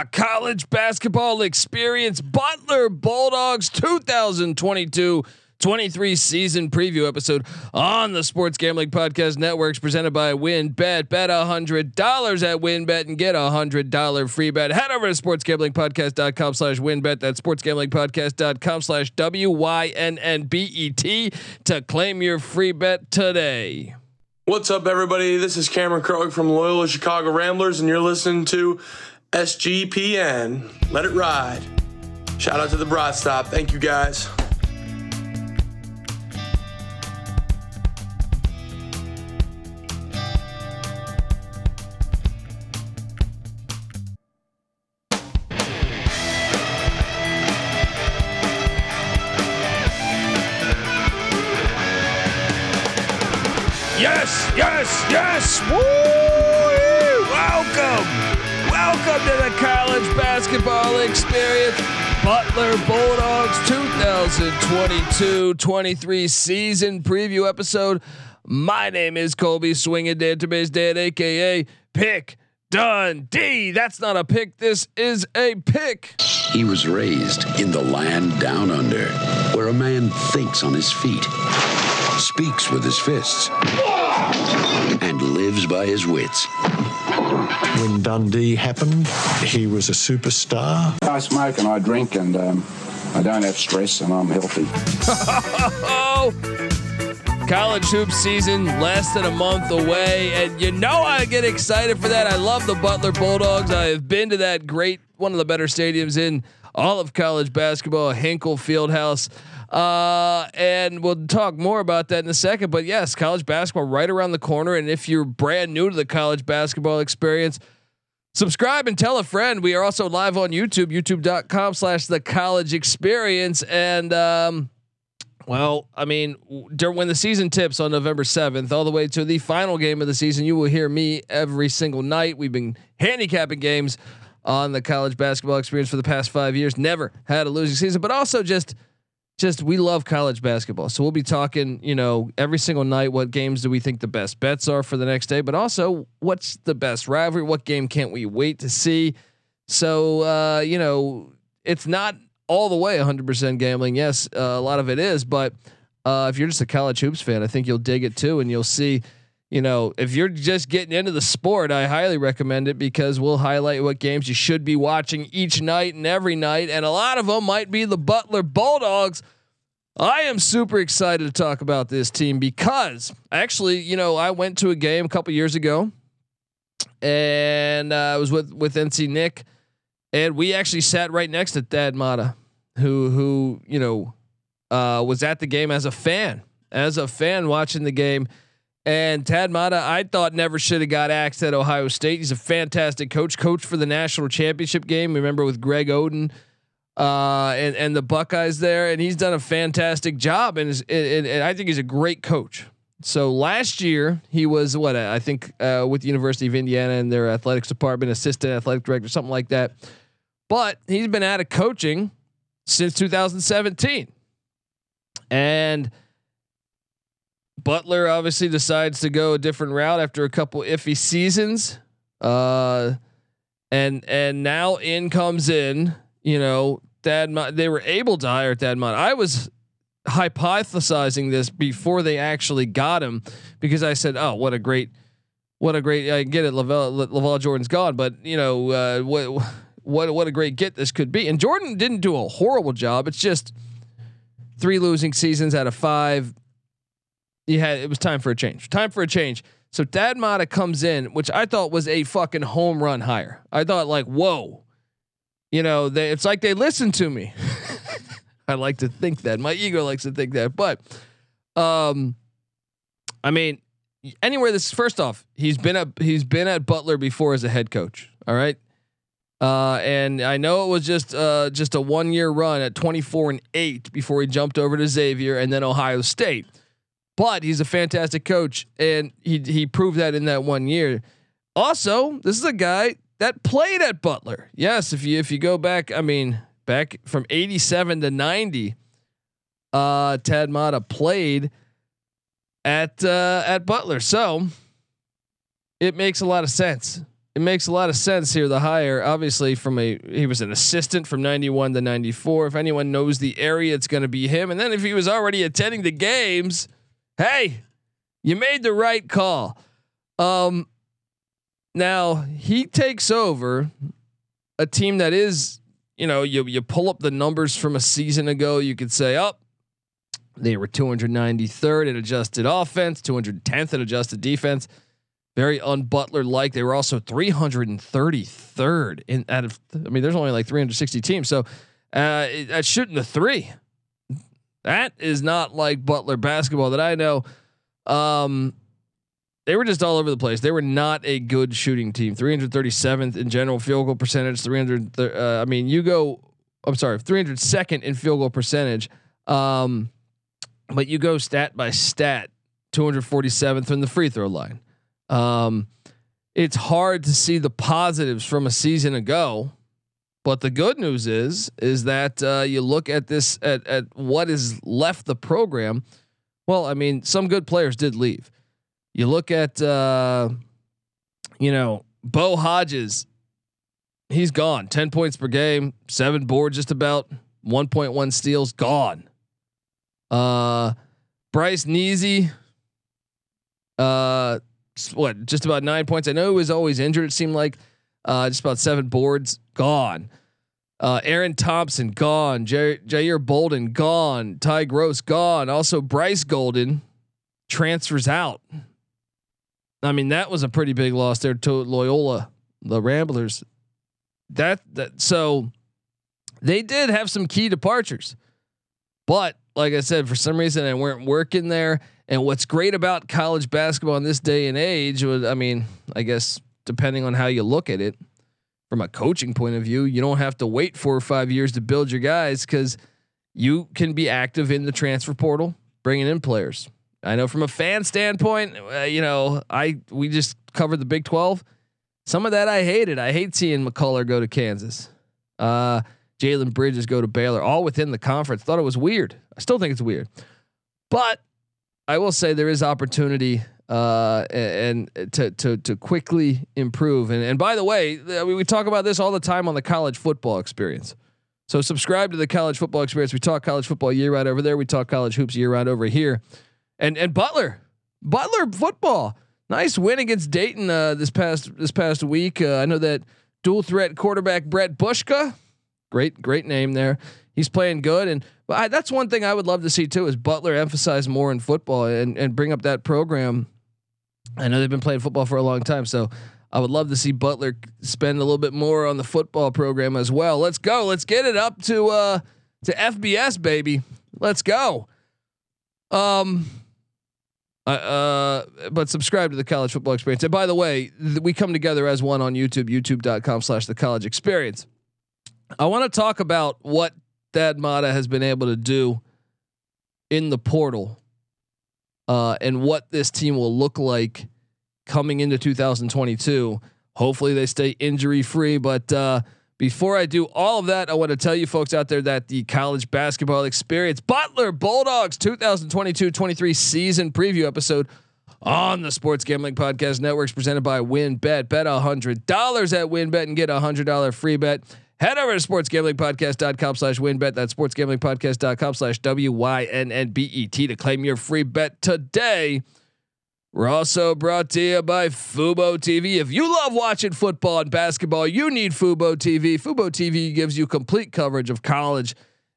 the college basketball experience Butler Bulldogs 2022 23 season preview episode on the Sports Gambling Podcast Networks presented by WynnBET. Bet a hundred dollars at WynnBET and get a hundred dollar free bet. Head over to sportsgamblingpodcast.com slash WynnBET. That's sportsgamblingpodcast.com slash W Y N N B E T to claim your free bet today. What's up, everybody? This is Cameron Krutwig from Loyola Chicago Ramblers, and you're listening to SGPN. Let it ride. Shout out to the Broad Stop. Thank you, guys. Yes, yes, yes. Woo! Basketball experience. Butler Bulldogs 2022-23 season preview episode. My name is Colby Swinging Database Dad, aka Pick Dundee. That's not a pick. This is a pick. He was raised in the land down under, where a man thinks on his feet, speaks with his fists, and lives by his wits. When Dundee happened, he was a superstar. I smoke and I drink and um, I don't have stress and I'm healthy. College hoop season less than a month away, and you know I get excited for that. I love the Butler Bulldogs. I have been to that great one of the better stadiums in all of college basketball, Hinkle Fieldhouse. Uh, and we'll talk more about that in a second. But yes, college basketball right around the corner. And if you're brand new to the college basketball experience, subscribe and tell a friend. We are also live on YouTube, youtube.com slash the college experience. And, um, well, I mean, during when the season tips on November 7th, all the way to the final game of the season, you will hear me every single night. We've been handicapping games on the college basketball experience for the past five years. Never had a losing season, but also just just we love college basketball. So we'll be talking, you know, every single night what games do we think the best bets are for the next day, but also what's the best rivalry, what game can't we wait to see? So uh, you know, it's not all the way 100% gambling. Yes, uh, a lot of it is, but uh, if you're just a college hoops fan, I think you'll dig it too and you'll see you know, if you're just getting into the sport, I highly recommend it because we'll highlight what games you should be watching each night and every night. And a lot of them might be the Butler Bulldogs. I am super excited to talk about this team because actually, you know, I went to a game a couple years ago and uh, I was with, with NC Nick and we actually sat right next to Thad Matta, who, who, you know, uh, was at the game as a fan, as a fan watching the game and Thad Matta, I thought never should have got axed at Ohio State. He's a fantastic coach, coach for the national championship game. Remember with Greg Oden uh, and and the Buckeyes there, and he's done a fantastic job. And, is, and, and I think he's a great coach. So last year he was what I think uh, with the University of Indiana and their athletics department, assistant athletic director, something like that. But he's been out of coaching since 2017, and Butler obviously decides to go a different route after a couple iffy seasons. Uh, and and now in comes in, you know, Thad. They were able to hire Thad Matta. I was hypothesizing this before they actually got him because I said, "Oh, what a great, what a great." I get it, LaVall, LaVall Jordan's gone, but you know uh, what what what a great get this could be. And Jordan didn't do a horrible job. It's just three losing seasons out of five you had it was time for a change. Time for a change. So Thad Matta comes in, which I thought was a fucking home run hire. I thought like, whoa, you know, they, it's like they listened to me. I like to think that my ego likes to think that, but, um, I mean, anywhere this first off, he's been at he's been at Butler before as a head coach. All right. Uh, and I know it was just uh, just a one year run at 24 and 8 before he jumped over to Xavier and then Ohio State but he's a fantastic coach, and he he proved that in that one year. Also, this is a guy that played at Butler. Yes, if you if you go back, I mean, back from '87 to '90, uh, Thad Matta played at uh, at Butler, so it makes a lot of sense. it makes a lot of sense here. The hire, obviously, from a he was an assistant from '91 to '94. If anyone knows the area, it's going to be him. And then if he was already attending the games, hey, you made the right call. Um, now he takes over a team that is, you know, you you pull up the numbers from a season ago, you could say, oh, they were 293rd in adjusted offense, 210th in adjusted defense. Very unbutler like. They were also 333rd in out of. I mean, there's only like 360 teams, so uh, that's shooting the three. That is not like Butler basketball that I know. Um, they were just all over the place. They were not a good shooting team. 337th in general field goal percentage. 300. Uh, I mean, you go. I'm sorry, 302nd in field goal percentage. Um, but you go stat by stat. 247th from the free throw line. Um, it's hard to see the positives from a season ago. But the good news is, is that uh, you look at this at at what is left the program. Well, I mean, some good players did leave. You look at, uh, you know, Bo Hodges. He's gone. Ten points per game, seven boards, just about one point one steals, gone. Uh, Bryce Nze. Uh, what? Just about nine points. I know he was always injured. It seemed like. Uh, just about seven boards, gone. Uh, Aaron Thompson gone. Jair Bolden gone. Ty Groce gone. Also Bryce Golden transfers out. I mean, that was a pretty big loss there to Loyola, the Ramblers. That that so they did have some key departures, but like I said, for some reason they weren't working there. And what's great about college basketball in this day and age was, I mean, I guess depending on how you look at it, from a coaching point of view, you don't have to wait four or five years to build your guys because you can be active in the transfer portal, bringing in players. I know from a fan standpoint, uh, you know, I we just covered the Big Twelve. Some of that I hated. I hate seeing McCullar go to Kansas, uh, Jalen Bridges go to Baylor, all within the conference. Thought it was weird. I still think it's weird, but I will say there is opportunity uh, and, to to to quickly improve. And and by the way, we talk about this all the time on the college football experience. So subscribe to the college football experience. We talk college football year round over there. We talk college hoops year round over here. And and Butler, Butler football, nice win against Dayton uh, this past this past week. Uh, I know that dual threat quarterback Brett Bushka, great great name there. He's playing good, and I, that's one thing I would love to see too is Butler emphasize more in football and and bring up that program. I know they've been playing football for a long time, so I would love to see Butler spend a little bit more on the football program as well. Let's go. Let's get it up to uh to FBS baby. Let's go. Um uh, but subscribe to the college football experience. And by the way, th- we come together as one on YouTube, youtube.com slash the college experience. I want to talk about what Thad Matta has been able to do in the portal uh, and what this team will look like coming into 2022. Hopefully they stay injury free, but uh, before I do all of that, I want to tell you folks out there that the college basketball experience Butler Bulldogs 2022-23 season preview episode on the Sports Gambling Podcast Network presented by WynnBET. Bet $100 at WynnBET and get a $100 free bet. Head over to sportsgamblingpodcast.com slash wynnbet. That's sportsgamblingpodcast.com slash W-Y-N-N-B-E-T to claim your free bet today. We're also brought to you by Fubo TV. If you love watching football and basketball, you need Fubo TV. Fubo TV gives you complete coverage of college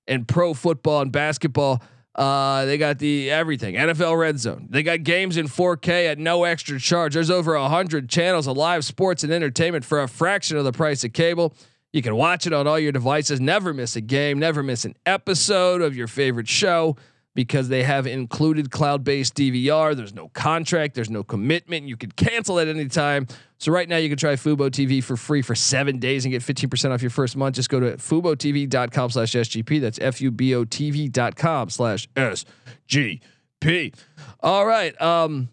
and pro football and basketball. Uh, they got the everything NFL Red Zone. They got games in 4K at no extra charge. There's over hundred channels of live sports and entertainment for a fraction of the price of cable. You can watch it on all your devices. Never miss a game. Never miss an episode of your favorite show because they have included cloud-based DVR. There's no contract, there's no commitment. You can cancel at any time. So right now you can try Fubo TV for free for seven days and get 15% off your first month. Just go to FuboTV.com slash SGP. That's F-U-B-O-T-V.com slash S-G-P. All right. Um,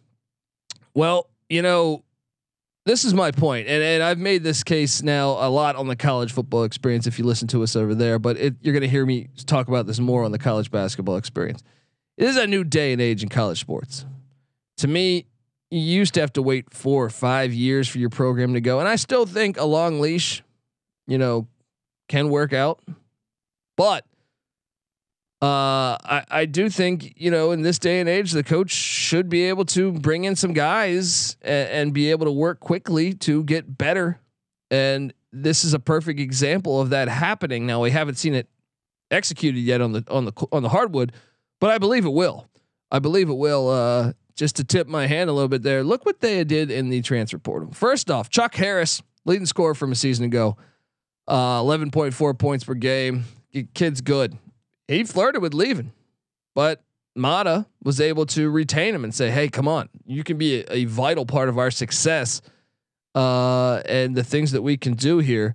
well, you know, this is my point, and and I've made this case now a lot on the college football experience. If you listen to us over there, but it, you're going to hear me talk about this more on the college basketball experience. It is a new day and age in college sports. To me, you used to have to wait four or five years for your program to go, and I still think a long leash, you know, can work out, but uh, I, I do think you know in this day and age the coach should be able to bring in some guys and, and be able to work quickly to get better. And this is a perfect example of that happening. Now we haven't seen it executed yet on the on the on the hardwood but I believe it will. I believe it will uh, just to tip my hand a little bit there. Look what they did in the transfer portal. First off Chuck Harris leading scorer from a season ago uh, 11.4 points per game. Kid's good he flirted with leaving, but Matta was able to retain him and say, "Hey, come on, you can be a, a vital part of our success uh, and the things that we can do here."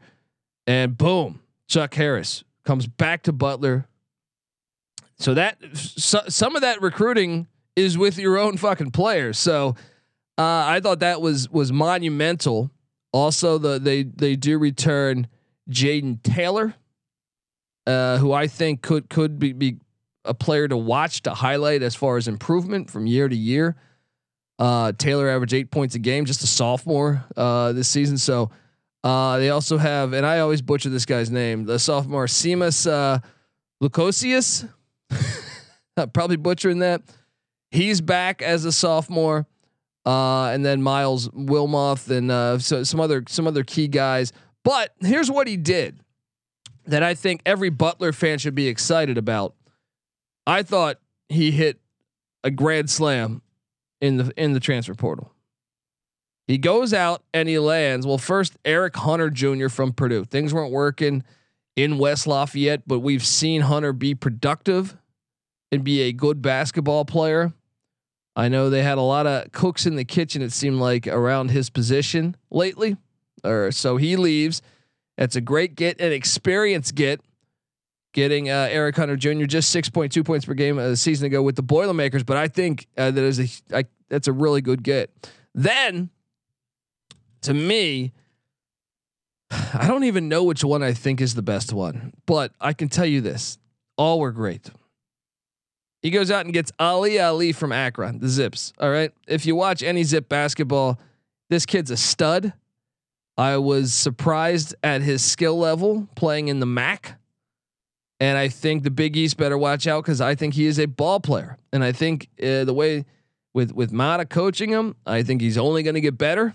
And boom, Chuck Harris comes back to Butler. So that so, some of that recruiting is with your own fucking players. So uh, I thought that was was monumental. Also, the they they do return Jaden Taylor uh, who I think could could be, be a player to watch to highlight as far as improvement from year to year. Uh, Taylor averaged eight points a game, just a sophomore uh, this season. So uh, they also have, and I always butcher this guy's name, the sophomore Simas uh. Probably butchering that. He's back as a sophomore, uh, and then Miles Wilmoth and uh, so some other some other key guys. But here's what he did that I think every Butler fan should be excited about. I thought he hit a grand slam in the in the transfer portal. He goes out and he lands. Well, first Eric Hunter Jr. from Purdue. Things weren't working in West Lafayette, but we've seen Hunter be productive and be a good basketball player. I know they had a lot of cooks in the kitchen. It seemed like around his position lately, or so he leaves. That's a great get, an experience get. Getting uh, Eric Hunter Jr. just six point two points per game a season ago with the Boilermakers, but I think uh, that is a I, that's a really good get. Then, to me, I don't even know which one I think is the best one, but I can tell you this: all were great. He goes out and gets Ali Ali from Akron, the Zips. All right, if you watch any Zip basketball, this kid's a stud. I was surprised at his skill level playing in the MAC. And I think the Big East better watch out because I think he is a ball player. And I think uh, the way with with Matta coaching him, I think he's only going to get better.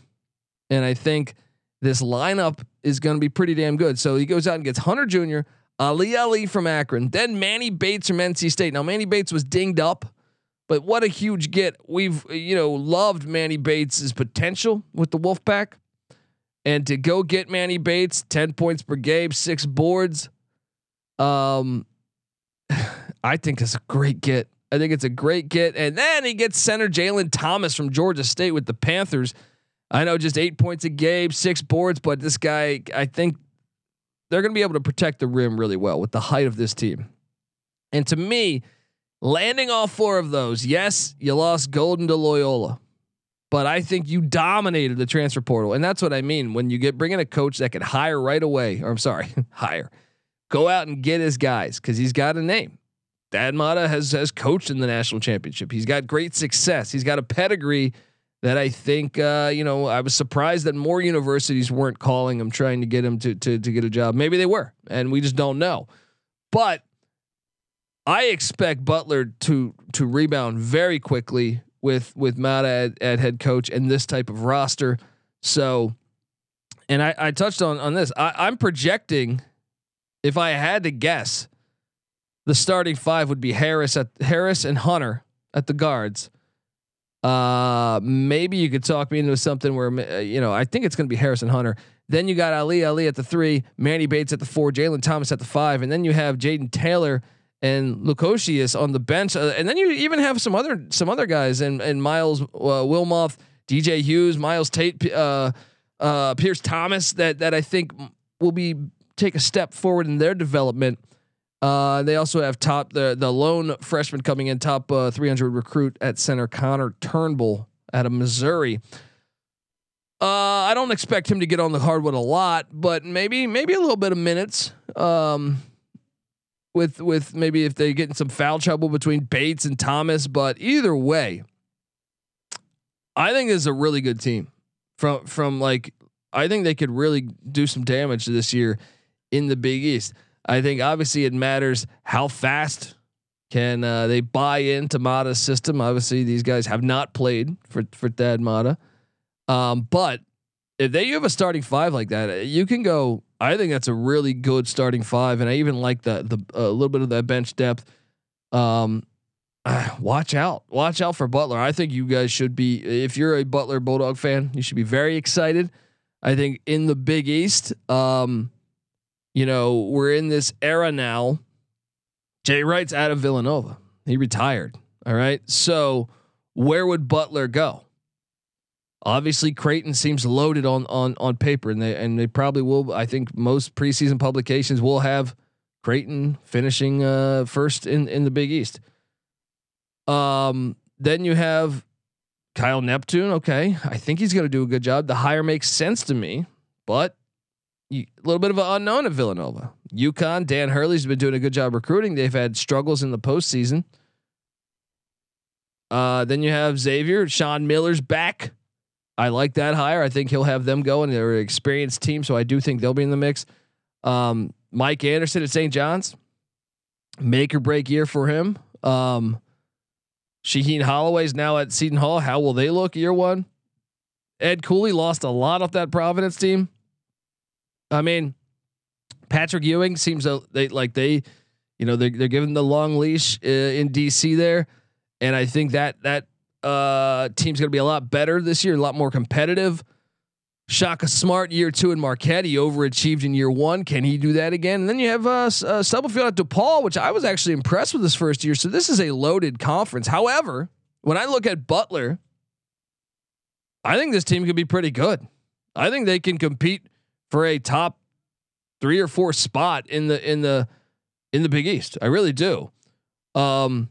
And I think this lineup is going to be pretty damn good. So he goes out and gets Hunter Jr., Ali Ali from Akron, then Manny Bates from NC State. Now Manny Bates was dinged up, but what a huge get. We've you know loved Manny Bates' potential with the Wolfpack. And to go get Manny Bates, 10 points per game, six boards. Um, I think it's a great get. I think it's a great get. And then he gets center Jalen Thomas from Georgia State with the Panthers. I know just eight points a game, six boards, but this guy, I think they're going to be able to protect the rim really well with the height of this team. And to me, landing all four of those, yes, you lost Golden to Loyola but I think you dominated the transfer portal, and that's what I mean when you get bring in a coach that can hire right away. Or I'm sorry, hire, go out and get his guys because he's got a name. Thad Matta has has coached in the national championship. He's got great success. He's got a pedigree that I think uh, you know. I was surprised that more universities weren't calling him, trying to get him to to to get a job. Maybe they were, and we just don't know. But I expect Butler to to rebound very quickly with with Matta at, at head coach and this type of roster. So, and I, I touched on on this. I, I'm projecting, if I had to guess, the starting five would be Harris at Harris and Hunter at the guards. Uh, maybe you could talk me into something where uh, you know I think it's going to be Harris and Hunter. Then you got Ali Ali at the three, Manny Bates at the four, Jalen Thomas at the five, and then you have Jaden Taylor and Lukosius on the bench, uh, and then you even have some other some other guys and and Miles uh, Wilmoth, DJ Hughes, Miles Tate, uh, uh, Pierce Thomas that that I think will be take a step forward in their development. Uh, they also have top the the lone freshman coming in top uh, 300 recruit at center Connor Turnbull out of Missouri. I don't expect him to get on the hardwood a lot, but maybe maybe a little bit of minutes. Um, with with maybe if they get in some foul trouble between Bates and Thomas, but either way, I think this is a really good team. From from like I think they could really do some damage this year in the Big East. I think obviously it matters how fast can uh, they buy into Matta's system. Obviously, these guys have not played for for Thad Matta, um, but if they you have a starting five like that, you can go. I think that's a really good starting five, and I even like the the a little bit of that bench depth. Um, watch out, watch out for Butler. I think you guys should be. If you're a Butler Bulldog fan, you should be very excited. I think in the Big East, um, you know, we're in this era now. Jay Wright's out of Villanova. He retired. All right. So where would Butler go? Obviously, Creighton seems loaded on on on paper, and they and they probably will. I think most preseason publications will have Creighton finishing uh, first in in the Big East. Um, then you have Kyle Neptune. Okay, I think he's going to do a good job. The hire makes sense to me, but a little bit of an unknown at Villanova. UConn, Dan Hurley's been doing a good job recruiting. They've had struggles in the postseason. Uh, then you have Xavier, Sean Miller's back. I like that hire. I think he'll have them going. They're an experienced team, so I do think they'll be in the mix. Um, Mike Anderson at St. John's, make or break year for him. Um, Shaheen Holloway's now at Seton Hall. How will they look year one? Ed Cooley lost a lot off that Providence team. I mean, Patrick Ewing seems to, they like they, you know, they're they're giving the long leash uh, in DC there, and I think that that uh, team's going to be a lot better this year, a lot more competitive. Shaka Smart year two in Marquette, he overachieved in year one. Can he do that again? And then you have uh, uh, Stubblefield at DePaul, which I was actually impressed with his first year. So this is a loaded conference. However, when I look at Butler, I think this team could be pretty good. I think they can compete for a top three or four spot in the in the in the Big East. I really do. Um,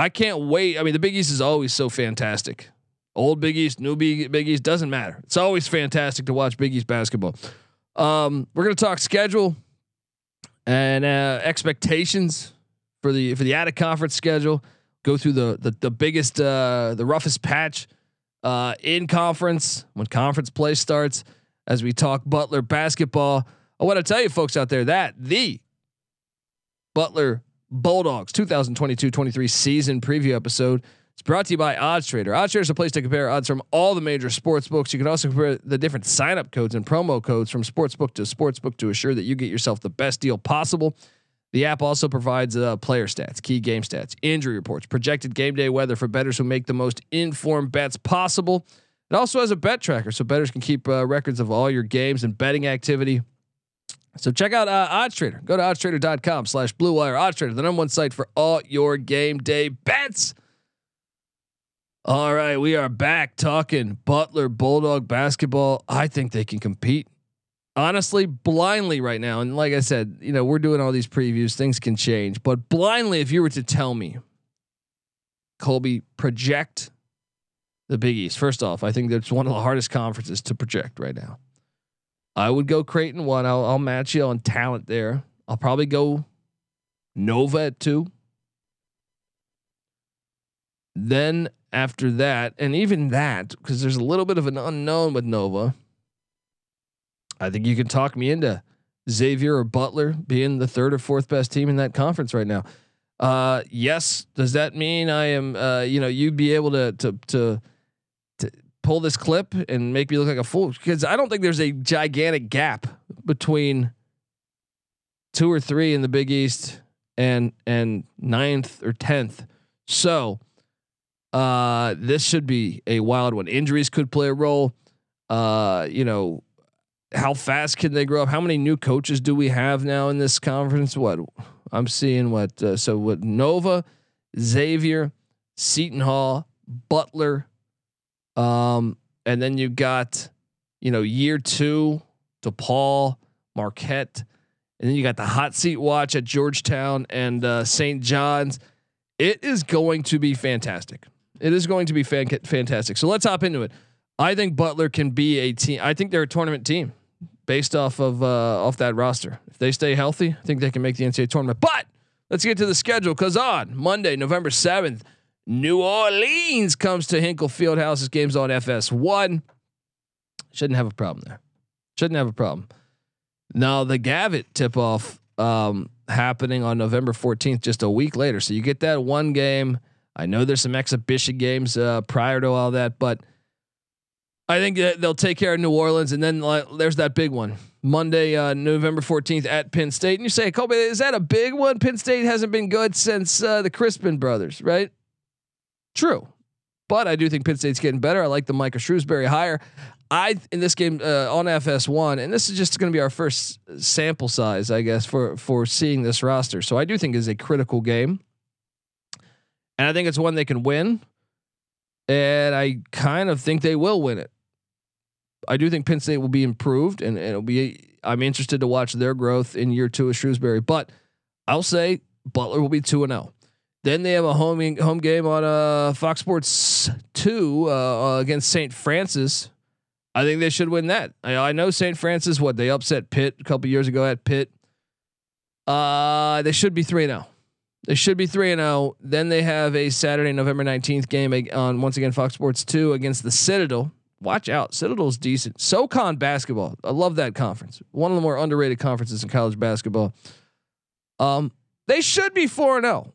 I can't wait. I mean, the Big East is always so fantastic. Old Big East, new Big, Big East doesn't matter. It's always fantastic to watch Big East basketball. Um, we're gonna talk schedule and uh, expectations for the for the out of conference schedule. Go through the the, the biggest uh, the roughest patch uh, in conference when conference play starts as we talk Butler basketball. I want to tell you folks out there that the Butler Bulldogs 2022-23 season preview episode It's brought to you by Odds Trader. Odds Trader is a place to compare odds from all the major sports books. You can also compare the different sign-up codes and promo codes from sportsbook to sportsbook to assure that you get yourself the best deal possible. The app also provides uh, player stats, key game stats, injury reports, projected game day weather for bettors who make the most informed bets possible. It also has a bet tracker, so bettors can keep uh, records of all your games and betting activity. So check out uh, OddsTrader. Go to oddstrader.com slash Blue Wire. OddsTrader, the number one site for all your game day bets. All right, we are back talking Butler Bulldog basketball. I think they can compete. Honestly, blindly right now. And like I said, you know, we're doing all these previews. Things can change. But blindly, if you were to tell me, Colby, project the Big East. First off, I think that's one of the hardest conferences to project right now. I would go Creighton one. I'll, I'll match you on talent there. I'll probably go Nova at two. Then after that, and even that, because there's a little bit of an unknown with Nova, I think you can talk me into Xavier or Butler being the third or fourth best team in that conference right now. Uh, yes. Does that mean I am? Uh, you know, you'd be able to to to pull this clip and make me look like a fool because I don't think there's a gigantic gap between two or three in the Big East and and ninth or tenth. So uh, this should be a wild one. Injuries could play a role. Uh, you know, how fast can they grow up? How many new coaches do we have now in this conference? What I'm seeing what uh, so what Nova, Xavier, Seton Hall, Butler, um, and then you got, you know, year two DePaul, Marquette, and then you got the hot seat watch at Georgetown and uh, St. John's. It is going to be fantastic. It is going to be fan- fantastic. So let's hop into it. I think Butler can be a team. I think they're a tournament team based off of uh, off that roster. If they stay healthy, I think they can make the NCAA tournament. But let's get to the schedule because on Monday, November seventh, New Orleans comes to Hinkle Fieldhouse. This game's on FS1. Shouldn't have a problem there. Shouldn't have a problem. Now the Gavitt tip off um, happening on November 14th, just a week later. So you get that one game. I know there's some exhibition games uh, prior to all that, but I think that they'll take care of New Orleans, and then uh, there's that big one Monday, uh, November 14th at Penn State. And you say, Colby, is that a big one? Penn State hasn't been good since uh, the Crispin brothers, right? True. But I do think Penn State's getting better. I like the Micah Shrewsberry higher. I in this game uh, on FS1, and this is just going to be our first sample size, I guess, for for seeing this roster. So I do think is a critical game, and I think it's one they can win, and I kind of think they will win it. I do think Penn State will be improved, and, and it'll be. I'm interested to watch their growth in year two of Shrewsberry, but I'll say Butler will be two and zero. Oh. Then they have a home home game on uh, Fox Sports two uh, against St. Francis I think they should win that. I, I know St. Francis. What they upset Pitt a couple years ago at Pitt. Uh, they should be three and zero. Oh. They should be three and zero. Oh. Then they have a Saturday, November nineteenth game on once again Fox Sports two against the Citadel. Watch out, Citadel's decent. SoCon basketball. I love that conference. One of the more underrated conferences in college basketball. Um, they should be four and zero.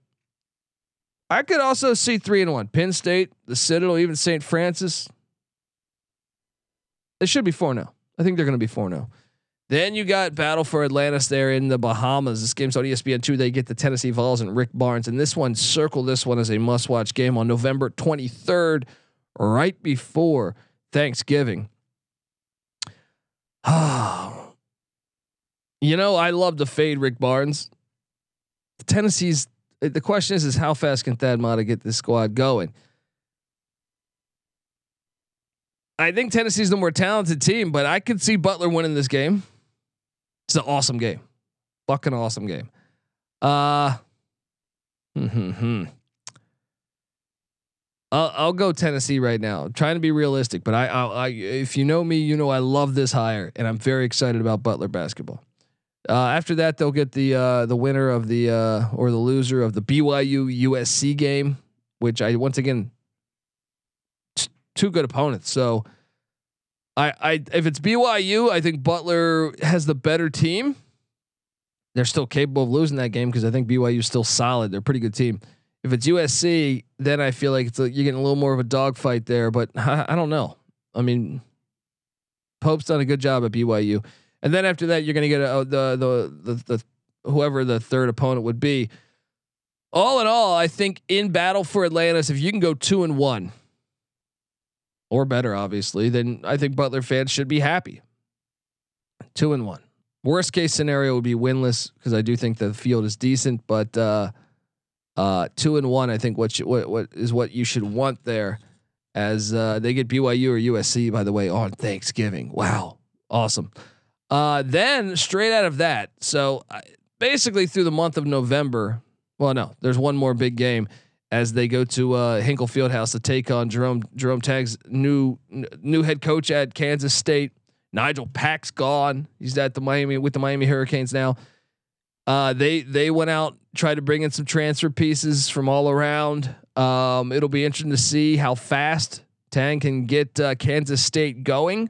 Oh. I could also see three and one. Penn State, the Citadel, even St. Francis. They should be 4 0. I think they're going to be 4 0. Then you got Battle for Atlantis there in the Bahamas. This game's on ESPN two. They get the Tennessee Vols and Rick Barnes, and this one circle this one as a must-watch game on November 23rd, right before Thanksgiving. you know, I love to fade Rick Barnes. The Tennessee's the question is, is how fast can Thad Matta get this squad going? I think Tennessee's the more talented team, but I could see Butler winning this game. It's an awesome game, fucking awesome game. Uh, hmm. I'll, I'll go Tennessee right now. I'm trying to be realistic, but I, I, I, if you know me, you know I love this hire, and I'm very excited about Butler basketball. Uh, after that, they'll get the uh, the winner of the uh, or the loser of the BYU USC game, which I once again two good opponents. So I I if it's BYU, I think Butler has the better team. They're still capable of losing that game because I think BYU is still solid. They're a pretty good team. If it's USC, then I feel like a, you're getting a little more of a dogfight there. But I, I don't know. I mean, Pope's done a good job at BYU, and then after that, you're going to get a, the, the the the whoever the third opponent would be. All in all, I think in battle for Atlantis, if you can go two and one, or better, obviously, then I think Butler fans should be happy. Two and one. Worst case scenario would be winless because I do think the field is decent, but uh, uh, two and one, I think what, you, what what is what you should want there, as uh, they get BYU or USC by the way on Thanksgiving. Wow, awesome. Uh, then straight out of that, so basically through the month of November. Well, no, there's one more big game as they go to uh, Hinkle Fieldhouse to take on Jerome Jerome Tang's new new head coach at Kansas State. Nijel Pack's gone. He's at the Miami with the Miami Hurricanes now. Uh, they they went out tried to bring in some transfer pieces from all around. Um, it'll be interesting to see how fast Tang can get uh, Kansas State going.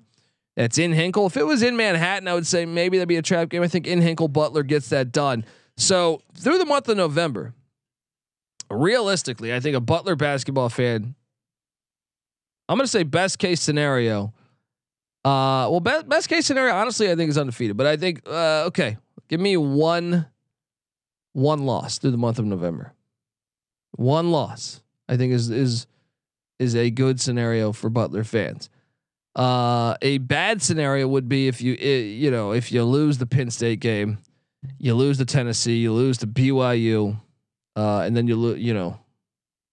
That's in Hinkle. If it was in Manhattan, I would say maybe that'd be a trap game. I think in Hinkle Butler gets that done. So through the month of November, realistically, I think a Butler basketball fan. I'm going to say best case scenario. Uh, well, best best case scenario, honestly, I think is undefeated. But I think uh, okay, give me one, one loss through the month of November. One loss, I think is is is a good scenario for Butler fans. Uh, a bad scenario would be if you you know if you lose the Penn State game, you lose the Tennessee, you lose the BYU uh, and then you lose, you know,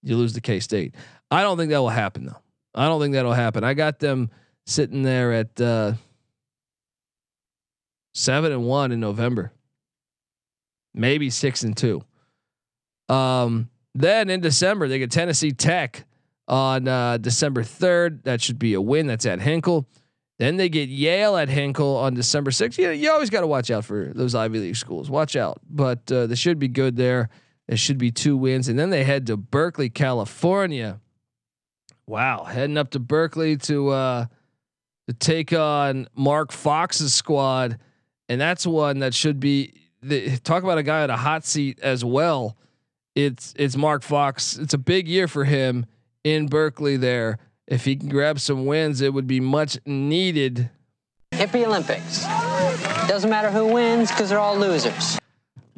you lose the K State. I don't think that will happen though. I don't think that'll happen. I got them sitting there at uh, seven and one in November, maybe six and two. Um, then in December they get Tennessee Tech on uh, December third. That should be a win. That's at Hinkle. Then they get Yale at Hinkle on December 6th. You, you always got to watch out for those Ivy League schools. Watch out. But uh, they should be good there. It should be two wins, and then they head to Berkeley, California. Wow, heading up to Berkeley to uh, to take on Mark Fox's squad, and that's one that should be the, talk about a guy at a hot seat as well. It's it's Mark Fox. It's a big year for him in Berkeley. There, if he can grab some wins, it would be much needed. Hippie Olympics. Doesn't matter who wins because they're all losers.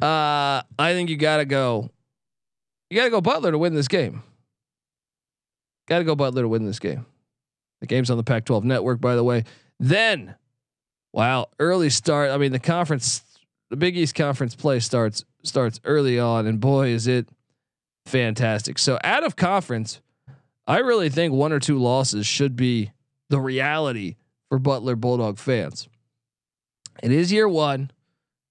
Uh, I think you gotta go. You gotta go Butler to win this game. Gotta go Butler to win this game. The game's on the Pac-12 network, by the way. Then, wow, early start. I mean, the conference, the Big East Conference play starts starts early on, and boy, is it fantastic. So out of conference, I really think one or two losses should be the reality for Butler Bulldog fans. It is year one.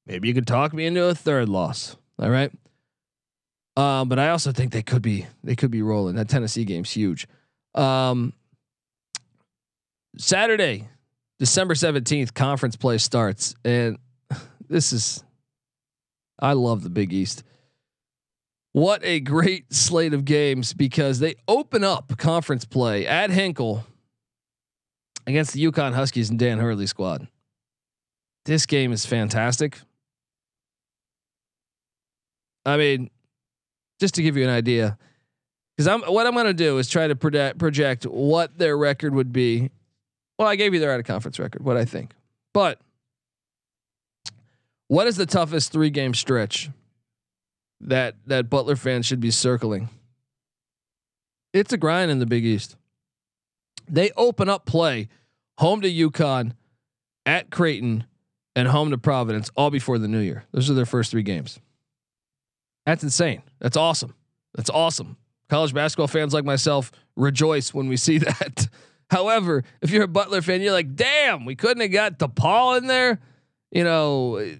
Maybe you could talk me into a third loss. All right. Um, but I also think they could be they could be rolling. That Tennessee game's huge. Um, Saturday, December 17th, conference play starts. And this is I love the Big East. What a great slate of games because they open up conference play at Hinkle against the UConn Huskies and Dan Hurley squad. This game is fantastic. I mean, just to give you an idea, because I'm what I'm going to do is try to project, project what their record would be. Well, I gave you their out of conference record, what I think, but what is the toughest three game stretch that that Butler fans should be circling? It's a grind in the Big East. They open up play home to UConn, at Creighton, and home to Providence all before the new year. Those are their first three games. That's insane. That's awesome. That's awesome. College basketball fans like myself rejoice when we see that. However, if you're a Butler fan, you're like, damn, we couldn't have got DePaul in there. You know,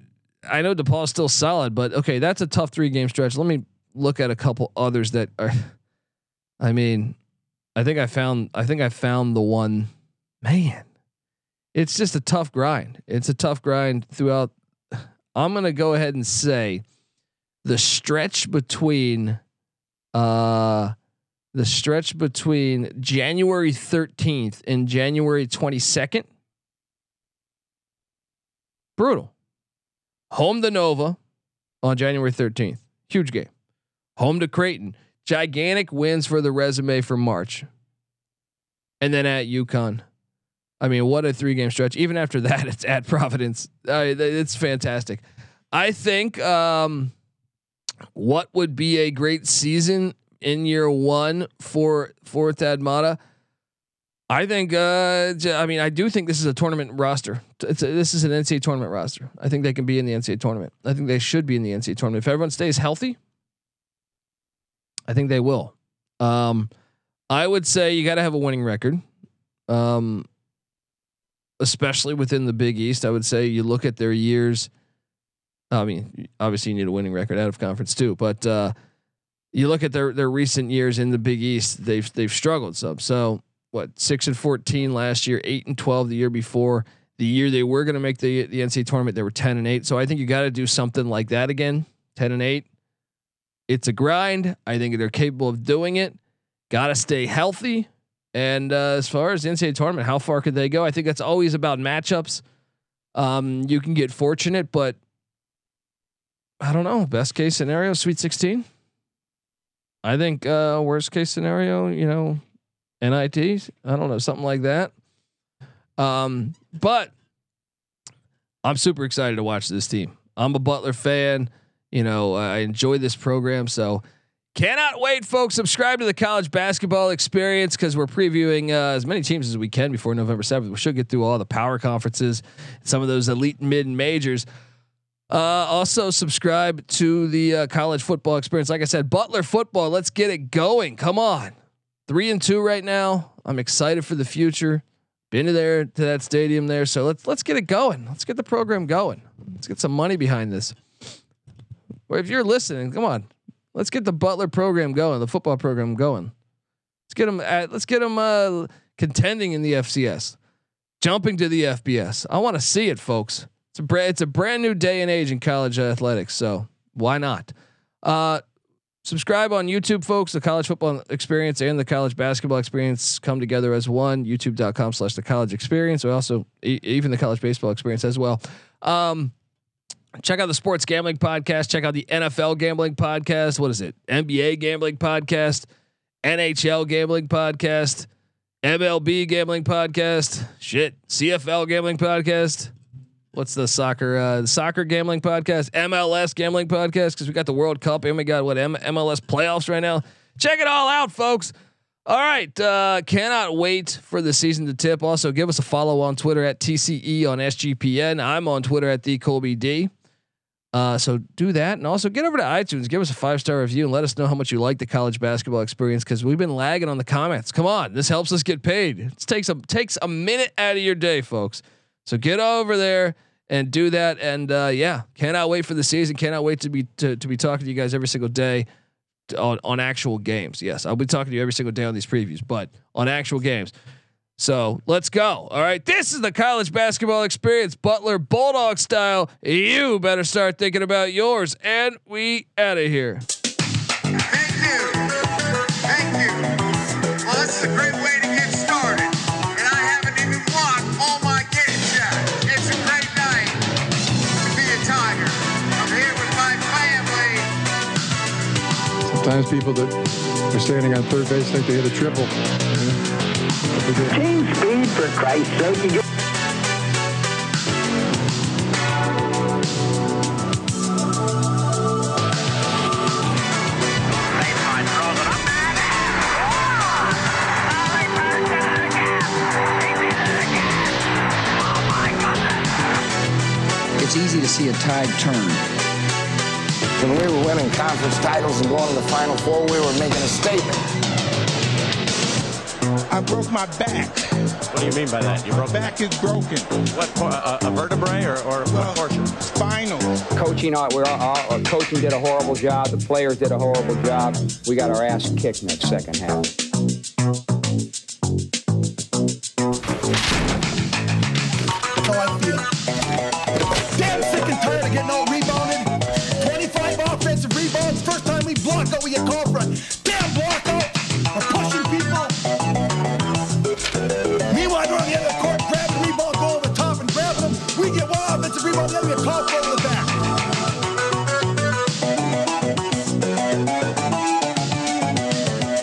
I know DePaul is still solid, but okay, that's a tough three game stretch. Let me look at a couple others that are. I mean, I think I found. I think I found the one. Man, it's just a tough grind. It's a tough grind throughout. I'm gonna go ahead and say the stretch between uh the stretch between January 13th and January 22nd brutal home to Nova on January 13th huge game. Home to Creighton. Gigantic wins for the resume for March. And then at UConn. I mean what a three game stretch. Even after that it's at Providence. Uh, it's fantastic. I think um what would be a great season in year one for for Thad Matta? I think. Uh, I mean, I do think this is a tournament roster. A, this is an NCAA tournament roster. I think they can be in the NCAA tournament. I think they should be in the NCAA tournament if everyone stays healthy. I think they will. Um, I would say you got to have a winning record, um, especially within the Big East. I would say you look at their years I mean, obviously you need a winning record out of conference too, but uh, you look at their their recent years in the Big East, they've they've struggled some. So what six and fourteen last year, eight and twelve the year before. The year they were going to make the the NCAA tournament, they were ten and eight. So I think you got to do something like that again. Ten and eight. It's a grind. I think they're capable of doing it. Got to stay healthy. And uh, as far as the NCAA tournament, how far could they go? I think that's always about matchups. Um, you can get fortunate, but I don't know. Best case scenario, Sweet 16. I think uh, worst case scenario, you know, NIT. I don't know, something like that. Um, but I'm super excited to watch this team. I'm a Butler fan. You know, I enjoy this program, so cannot wait, folks. Subscribe to the college basketball experience because we're previewing uh, as many teams as we can before November 7th. We should get through all the power conferences, some of those elite mid majors. Uh, also subscribe to the uh, college football experience. Like I said, Butler football. Let's get it going. Come on, three and two right now. I'm excited for the future. Been to there to that stadium there, so let's let's get it going. Let's get the program going. Let's get some money behind this. Or if you're listening, come on, let's get the Butler program going, the football program going. Let's get them at. Let's get them uh, contending in the FCS, jumping to the FBS. I want to see it, folks. It's a brand, it's a brand new day and age in college athletics. So why not? Uh, subscribe on YouTube, folks. The college football experience and the college basketball experience come together as one. YouTube.com slash the college experience. Or also e- even the college baseball experience as well. Um, check out the sports gambling podcast. Check out the NFL gambling podcast. What is it? NBA gambling podcast, NHL gambling podcast, MLB gambling podcast. Shit, CFL gambling podcast. What's the soccer uh, the soccer gambling podcast? MLS gambling podcast because we got the World Cup and we got what M- MLS playoffs right now. Check it all out, folks. All right, uh, cannot wait for the season to tip. Also, give us a follow on Twitter at TCE on SGPN. I'm on Twitter at the Colby D. Uh, so do that, and also get over to iTunes, give us a five star review, and let us know how much you like the college basketball experience because we've been lagging on the comments. Come on, this helps us get paid. It takes a takes a minute out of your day, folks. So get over there and do that, and uh, yeah, cannot wait for the season. Cannot wait to be to, to be talking to you guys every single day on on actual games. Yes, I'll be talking to you every single day on these previews, but on actual games. So let's go. All right. This is the college basketball experience, Butler Bulldog style. You better start thinking about yours. And we out of here. Sometimes people that are standing on third base think they hit a triple. you know? But they did. Team speed, for Christ's sake. You It's easy to see a tide turn. When we were winning conference titles and going to the Final Four, we were making a statement. I broke my back. What do you mean by that? You broke Back is broken. what? A, a vertebrae or, or what portion? Spinal. Coaching, uh, we're, uh, uh, coaching did a horrible job. The players did a horrible job. We got our ass kicked in that second half.